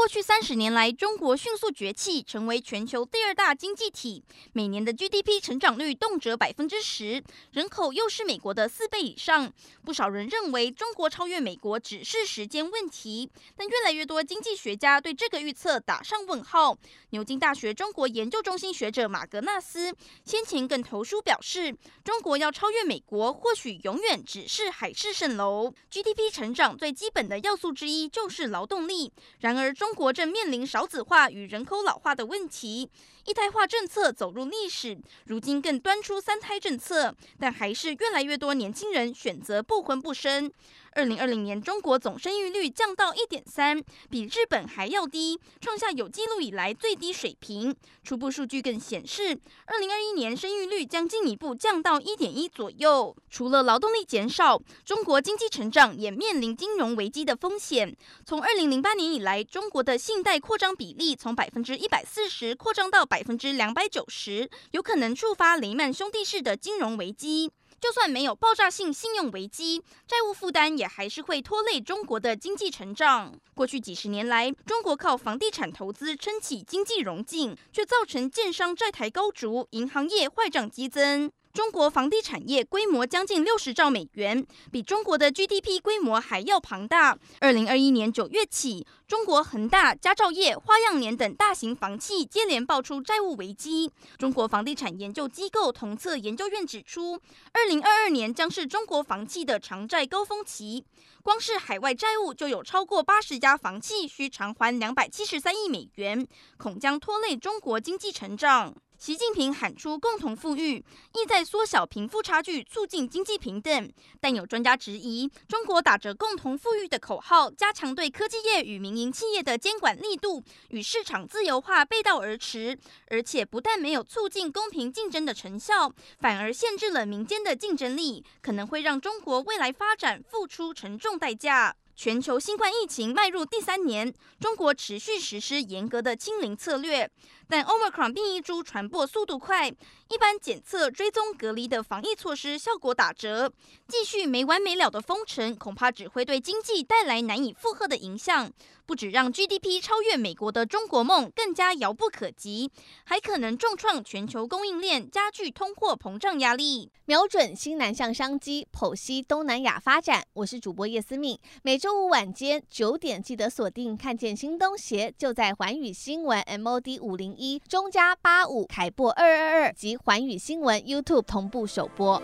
过去三十年来，中国迅速崛起，成为全球第二大经济体，每年的 GDP 成长率动辄百分之十，人口又是美国的四倍以上。不少人认为中国超越美国只是时间问题，但越来越多经济学家对这个预测打上问号。牛津大学中国研究中心学者马格纳斯先前更投书表示，中国要超越美国，或许永远只是海市蜃楼。GDP 成长最基本的要素之一就是劳动力，然而中中国正面临少子化与人口老化的问题，一胎化政策走入历史，如今更端出三胎政策，但还是越来越多年轻人选择不婚不生。二零二零年，中国总生育率降到一点三，比日本还要低，创下有记录以来最低水平。初步数据更显示，二零二一年生育率将进一步降到一点一左右。除了劳动力减少，中国经济成长也面临金融危机的风险。从二零零八年以来，中国的信贷扩张比例从百分之一百四十扩张到百分之两百九十，有可能触发雷曼兄弟式的金融危机。就算没有爆炸性信用危机，债务负担也还是会拖累中国的经济成长。过去几十年来，中国靠房地产投资撑起经济荣景，却造成建商债台高筑，银行业坏账激增。中国房地产业规模将近六十兆美元，比中国的 GDP 规模还要庞大。二零二一年九月起，中国恒大、佳兆业、花样年等大型房企接连爆出债务危机。中国房地产研究机构同策研究院指出，二零二二年将是中国房企的偿债高峰期，光是海外债务就有超过八十家房企需偿还两百七十三亿美元，恐将拖累中国经济成长。习近平喊出共同富裕，意在缩小贫富差距，促进经济平等。但有专家质疑，中国打着共同富裕的口号，加强对科技业与民营企业的监管力度，与市场自由化背道而驰。而且不但没有促进公平竞争的成效，反而限制了民间的竞争力，可能会让中国未来发展付出沉重代价。全球新冠疫情迈入第三年，中国持续实施严格的清零策略，但 Omicron 变异株传播速度快，一般检测、追踪、隔离的防疫措施效果打折，继续没完没了的封城，恐怕只会对经济带来难以负荷的影响。不止让 GDP 超越美国的中国梦更加遥不可及，还可能重创全球供应链，加剧通货膨胀压力。瞄准新南向商机，剖析东南亚发展。我是主播叶思敏，每周五晚间九点记得锁定，看见新东协就在寰宇新闻 MOD 五零一中加八五凯播二二二及环宇新闻 YouTube 同步首播。